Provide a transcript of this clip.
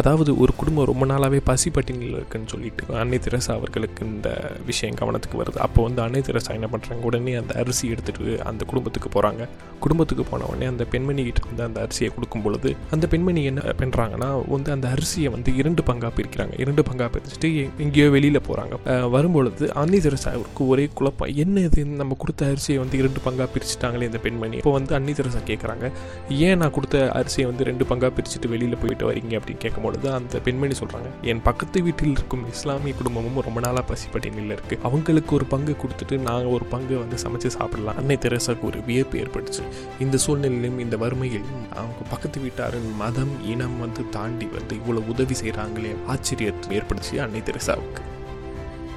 அதாவது ஒரு குடும்பம் ரொம்ப நாளாகவே பசி பட்டினியில் இருக்குன்னு சொல்லிட்டு அன்னை தெரசா அவர்களுக்கு இந்த விஷயம் கவனத்துக்கு வருது. அப்போ வந்து அன்னை தெரசா என்ன பண்ணுறாங்க உடனே அந்த அரிசி எடுத்துகிட்டு அந்த குடும்பத்துக்கு போகிறாங்க குடும்பத்துக்கு போன உடனே அந்த பெண்மணி கிட்ட வந்து அந்த அரிசியை கொடுக்கும் பொழுது அந்த பெண்மணி என்ன பண்ணுறாங்கன்னா வந்து அந்த அரிசியை வந்து இரண்டு பங்காக பிரிக்கிறாங்க. இரண்டு பங்காக பிரிச்சுட்டு எங்கேயோ வெளியில் போகிறாங்க வரும்பொழுது அன்னை தெரசாவுக்கு ஒரே குழப்பம். என்ன இது? நம்ம கொடுத்த அரிசியை வந்து இரண்டு பங்காக பிரிச்சுட்டாங்களே இந்த பெண்மணி. இப்போ வந்து அன்னி தெரசா கேட்குறாங்க ஏன் நான் கொடுத்த அரிசியை வந்து ரெண்டு பங்காக பிரிச்சுட்டு வெளியில் போயிட்டு வரீங்க? அப்படின்னு கேட்கும்போது பொழுது அந்த பெண்மணி சொல்கிறாங்க என் பக்கத்து வீட்டில் இருக்கும் இஸ்லாமிய குடும்பமும் ரொம்ப நாளாக பசிப்பட்டினியில் இருக்குது அவங்களுக்கு ஒரு பங்கு கொடுத்துட்டு நாங்கள் ஒரு பங்கு வந்து சமைச்சு சாப்பிடலாம். அன்னை தெரசாவுக்கு ஒரு வியப்பு ஏற்பட்டுச்சு. இந்த சூழ்நிலையிலும் இந்த வறுமையிலும் அவங்க பக்கத்து வீட்டாரின் மதம் இனம் வந்து தாண்டி வந்து இவ்வளோ உதவி செய்கிறாங்களே ஆச்சரியத்தை ஏற்படுச்சு அன்னை தெரசாவுக்கு.